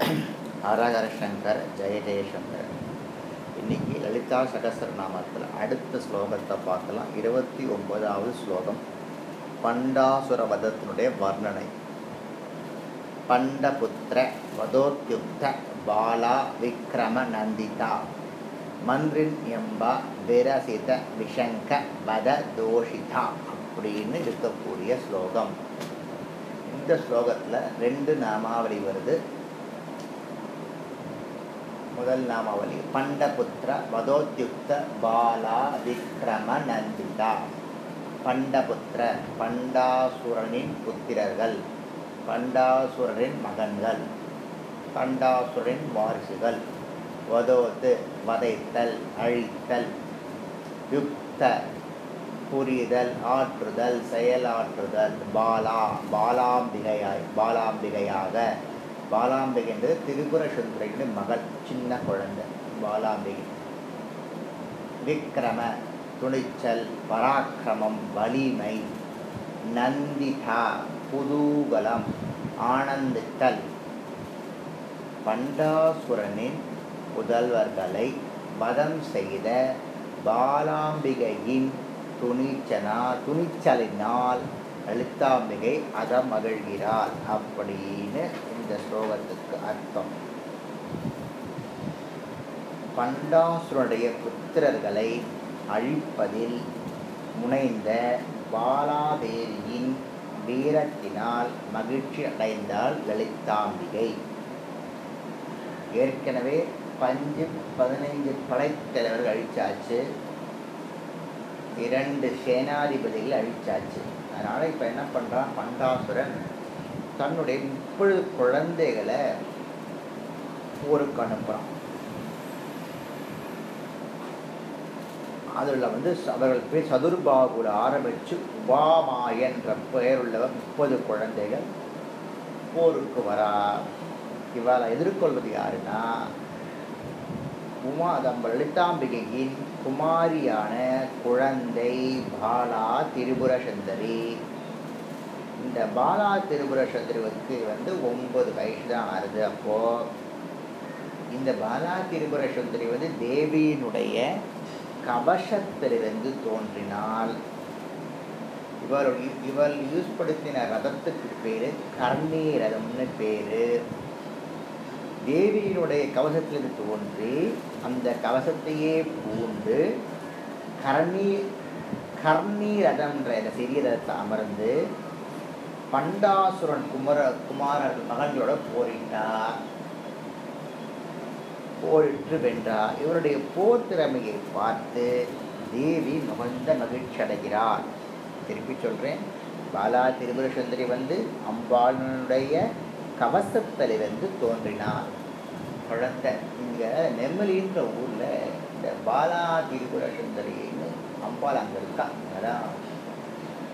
ஹரஹர சங்கர் ஜெய ஜெயசங்கர் இன்னைக்கு லலிதா சகசரநாமத்தில் அடுத்த ஸ்லோகத்தை பார்க்கலாம். இருபத்தி ஒன்பதாவது ஸ்லோகம். பண்டாசுர வதத்தினுடைய வர்ணனை. பண்டபுத்திர வதோத்யுக்த பாலா விக்ரம நந்திதா. மந்திரின் எம்பா விரசித விஷங்க வத தோஷிதா அப்படின்னு இருக்கக்கூடிய ஸ்லோகம். இந்த ஸ்லோகத்தில் ரெண்டு நாமாவளி வருது. முதல் நாமாவளி பண்டபுத்திர வதோத்யுக்த பாலா விக்ரம நந்திதா பண்டபுத்திர பண்டாசுரனின் புத்திரர்கள் பண்டாசுரரின் மகன்கள் பண்டாசுரனின் வாரிசுகள். வதோத்து வதைத்தல் அழித்தல் யுக்த புரிதல் ஆற்றுதல் செயலாற்றுதல் பாலா பாலாம்பிகையாய் பாலாம்பிகையாக பாலாம்பிகை என்பது திரிபுர மகள் சின்ன குழந்தை பாலாம்பிகை. விக்ரம துணிச்சல் பராக்கிரமம் வலிமை நந்திதா குதூகலம் ஆனந்தித்தல். பண்டாசுரனின் புதல்வர்களை வதம் செய்த பாலாம்பிகையின் துணிச்சனா துணிச்சலினால் லலிதாம்பிகை அகமகிழ்கிறாள் அப்படின்னு இந்த ஸ்லோகத்துக்கு அர்த்தம். பண்டாசுரனுடைய புத்திரர்களை அழிப்பதில் முனைந்த பாலாதேவியின் வீரத்தினால் மகிழ்ச்சி அடைந்தாள் லலிதாம்பிகை. ஏற்கனவே பஞ்சு பதினைந்து படைத்தலைவர்கள் அழிச்சாச்சு. இரண்டு சேனாதிபதிகள் அழிச்சாச்சு. அதனால் இப்போ என்ன பண்ணுறான் பண்டாசுரன். தன்னுடைய முப்பது குழந்தைகளை போருக்கு அனுப்புகிறான் அதில் வந்து அவர்கள் பேர் சதுர்பாகுல ஆரம்பித்து உபாமா என்ற பெயர் உள்ளவர் முப்பது குழந்தைகள் போருக்கு வரா. இவளை எதிர்கொள்வது யாருன்னா உமா தம்ப லலிதாம்பிகையின் குமாரியான குழந்தை பாலா திரிபுர சுந்தரி இந்த பாலா திரிபுர சத்ருவுக்கு வந்து ஒன்பது வயசு தான் ஆறுது அப்போது இந்த பாலா திரிபுர சுந்தரி வந்து தேவியினுடைய கவசத்திலிருந்து தோன்றினால் இவர் இவர் யூஸ் படுத்தின ரதத்துக்கு பேர் கர்ணி ரதம்னு பேர். தேவியினுடைய கவசத்திலிருந்து தோன்றி அந்த கவசத்தையே பூண்டு கர்ணி கர்ணி ரதம்ன்ற இந்த சிறிய ரதத்தை அமர்ந்து பண்டாசுரன் குமர குமாரர் மகன்களோட போரிட்டார். போரிட்டு வென்றார். இவருடைய போர் திறமையை பார்த்து தேவி மகிழ்ந்த மகிழ்ச்சி அடைகிறார். திருப்பி சொல்கிறேன் பாலா திருபுரசுந்தரி வந்து வந்து கவசத்தலை கவசத்திலிருந்து தோன்றினார். குழந்தை இங்கே நெம்மலின்ற ஊரில் இந்த பாலா திருபுரசுந்தரின்னு அம்பாள் அங்கே இருக்கா. அதான்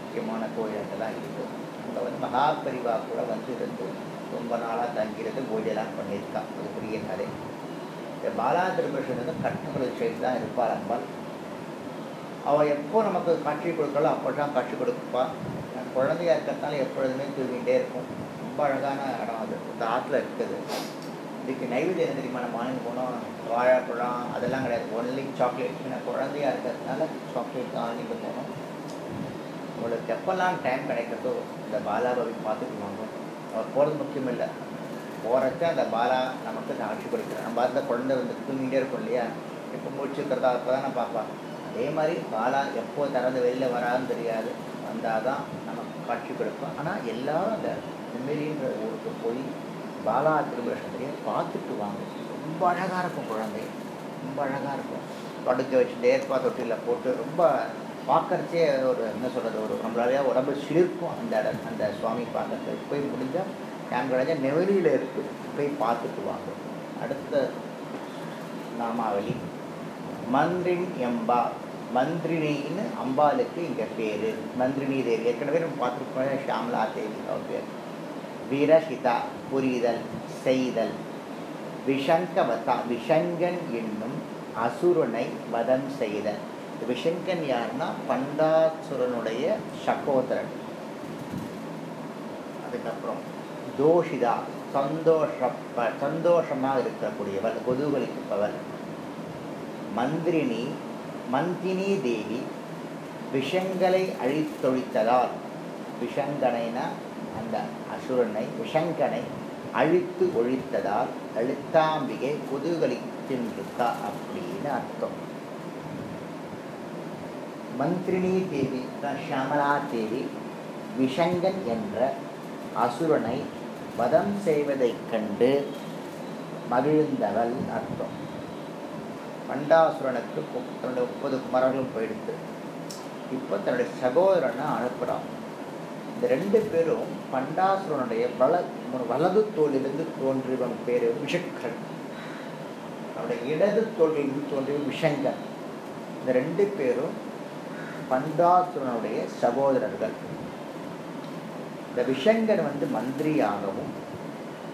முக்கியமான கோயில் இருக்குது அங்கே வந்து மகாபரிவா கூட வந்து இருந்து ரொம்ப நாளாக தங்கியிருந்து பூஜைலாம் பண்ணியிருக்கான் அது பெரிய கதை. இந்த பாலா திரிபுர சுந்தரி கட்டுமலை சைடு தான் இருப்பாள் அம்பாள். அவள் எப்போ நமக்கு காட்சி கொடுக்கலோ அப்போ தான் காட்சி கொடுப்பா. குழந்தையா இருக்கிறதுனால எப்பொழுதுமே தூங்கிட்டே இருக்கும் ரொம்ப அழகான இடம் அது. இந்த ஆற்றுல இருக்குது. இதுக்கு நைவேத்தியம் தெரியுமா? நம்ம வாங்கி போனோம். வாழைப்பழம் அதெல்லாம் கிடையாது. ஒன்லி சாக்லேட் ஏன்னா குழந்தையா இருக்கிறதுனால சாக்லேட் தான் வாங்கிட்டு போனோம். உங்களுக்கு எப்போல்லாம் டைம் கிடைக்கிறதோ இந்த பாலாவை பார்த்துட்டு வாங்க. அவர் போகிறது முக்கியம் இல்லை. போகிறச்ச அந்த பாலா நமக்கு காட்சி கொடுக்குறேன் நம்ம அந்த குழந்தை வந்து தூங்கிட்டே இருக்கும் இல்லையா? எப்போ முடிச்சுக்கிறதா அப்போ தான் நான் பார்ப்பேன். அதே மாதிரி பாலா எப்போ திறந்து வெளியில் வராதுன்னு தெரியாது. வந்தால் தான் நமக்கு காட்சி கொடுப்போம் ஆனால் எல்லாரும் அந்த நெம்மேலின்ற ஊருக்கு போய் பாலா திருபுர பார்த்துட்டு வாங்க. ரொம்ப அழகாக இருக்கும் குழந்தை. ரொம்ப அழகாக இருக்கும். படுக்க வச்சு நேர்ப்பா தொட்டியில் போட்டு ரொம்ப பார்க்கறச்சே ஒரு என்ன சொல்கிறது ஒரு நம்மளாலே உடம்பு சிலிர்க்கும் அந்த இடம் அந்த சுவாமி பார்க்கறது போய் முடிஞ்சால் டைம் நெவலியில் இருக்குது போய் பார்த்துட்டு வாங்க. அடுத்த நாமாவளி. மந்திரின் எம்பா மந்திரினின்னு அம்பாளுக்கு இங்கே பேர். மந்திரினி தேவி. ஏற்கனவே நம்ம பார்த்துருக்கோம் ஷாம்லா தேவி அவர் பேர். வீரசிதா புரிதல் செய்தல். விஷங்கவதா விஷங்கன் என்னும் அசுரனை வதம் செய்தல். விஷங்கன் யாருன்னா பண்டாசுரனுடைய சகோதரன். அதுக்கப்புறம் தோஷிதா சந்தோஷப்ப சந்தோஷமாக இருக்கக்கூடியவள் குதூகலிப்பவள் மந்திரினி மந்தினி தேவி விஷங்களை அழித்தொழித்ததால் விஷங்கனைனா அந்த அசுரனை விஷங்கனை அழித்து ஒழித்ததால் லலிதாம்பிகை இருக்கா அப்படின்னு அர்த்தம். மந்திரினி தேவி தான் தேவி விஷங்கன் என்ற அசுரனை வதம் செய்வதைக் கண்டு மகிழ்ந்தவள் அர்த்தம். பண்டாசுரனுக்கு தன்னுடைய முப்பது குமரர்களும் போயிடுத்து இப்போ தன்னுடைய சகோதரனை அனுப்புகிறான் இந்த ரெண்டு பேரும் பண்டாசுரனுடைய வல வலது தோளிலிருந்து தோன்றியவன் பேர் விஷக்கன். அவனுடைய இடது தோளிலிருந்து தோன்றிய விஷங்கன். இந்த ரெண்டு பேரும் பண்டாசுரனுடைய சகோதரர்கள். இந்த விஷங்கன் வந்து மந்திரியாகவும்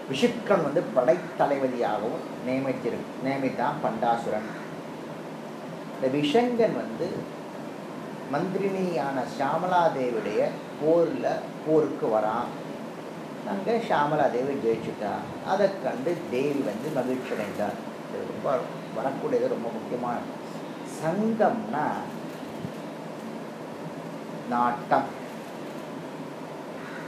விஷுக்கன் வந்து படைத்தளபதியாகவும் நியமித்திரு நியமித்தான் பண்டாசுரன். இந்த விஷங்கன் வந்து மந்திரினியான சாமலாதேவியுடைய போரில் போருக்கு வரான். அங்கே சாமலாதேவி ஜெயிச்சுட்டா. அதை கண்டு தேவி வந்து மகிழ்ச்சி அடைந்தார் இது ரொம்ப வரக்கூடியது ரொம்ப முக்கியமான சங்கம்னா நாட்டம்.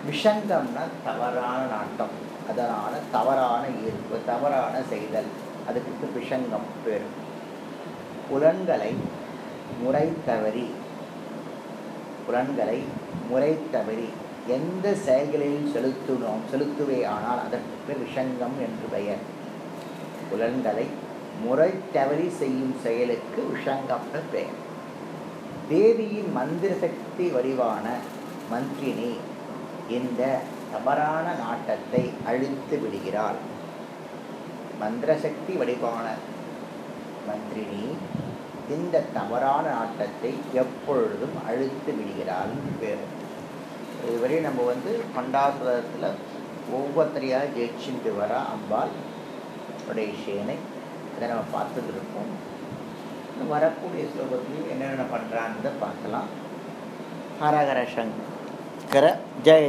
விஷங்கம்னா தவறான நாட்டம். அதனால தவறான ஈர்ப்பு தவறான செய்தல். அதுக்கு விஷங்கம் பேர். புலன்களை முறை தவறி புலன்களை முறை தவறி எந்த செயல்களில் செலுத்தினோம் செலுத்துவே ஆனால் அதற்கு பேர் விஷங்கம் என்று பெயர். புலன்களை முறை தவறி செய்யும் செயலுக்கு விஷங்கம்னு பெயர் தேவியின் மந்திர சக்தி வடிவான மந்திரினி இந்த தவறான நாட்டத்தை அழித்து விடுகிறாள். மந்திர சக்தி வடிவான மந்திரினி இந்த தவறான நாட்டத்தை எப்பொழுதும் அழித்து விடுகிறாள் பேர். இதுவரை நம்ம வந்து பண்டாசுரத்தில் ஒவ்வொருத்தரையாக ஜெயிச்சுட்டு வர அம்பாள் உடைய விஷயனை இதை நம்ம பார்த்துட்டு இருக்கோம் வரக்கூடிய ஸ்லோகத்திலையும் என்னென்ன பண்ணுறான்னு பார்க்கலாம். ஹரஹர சங்கர ஜெய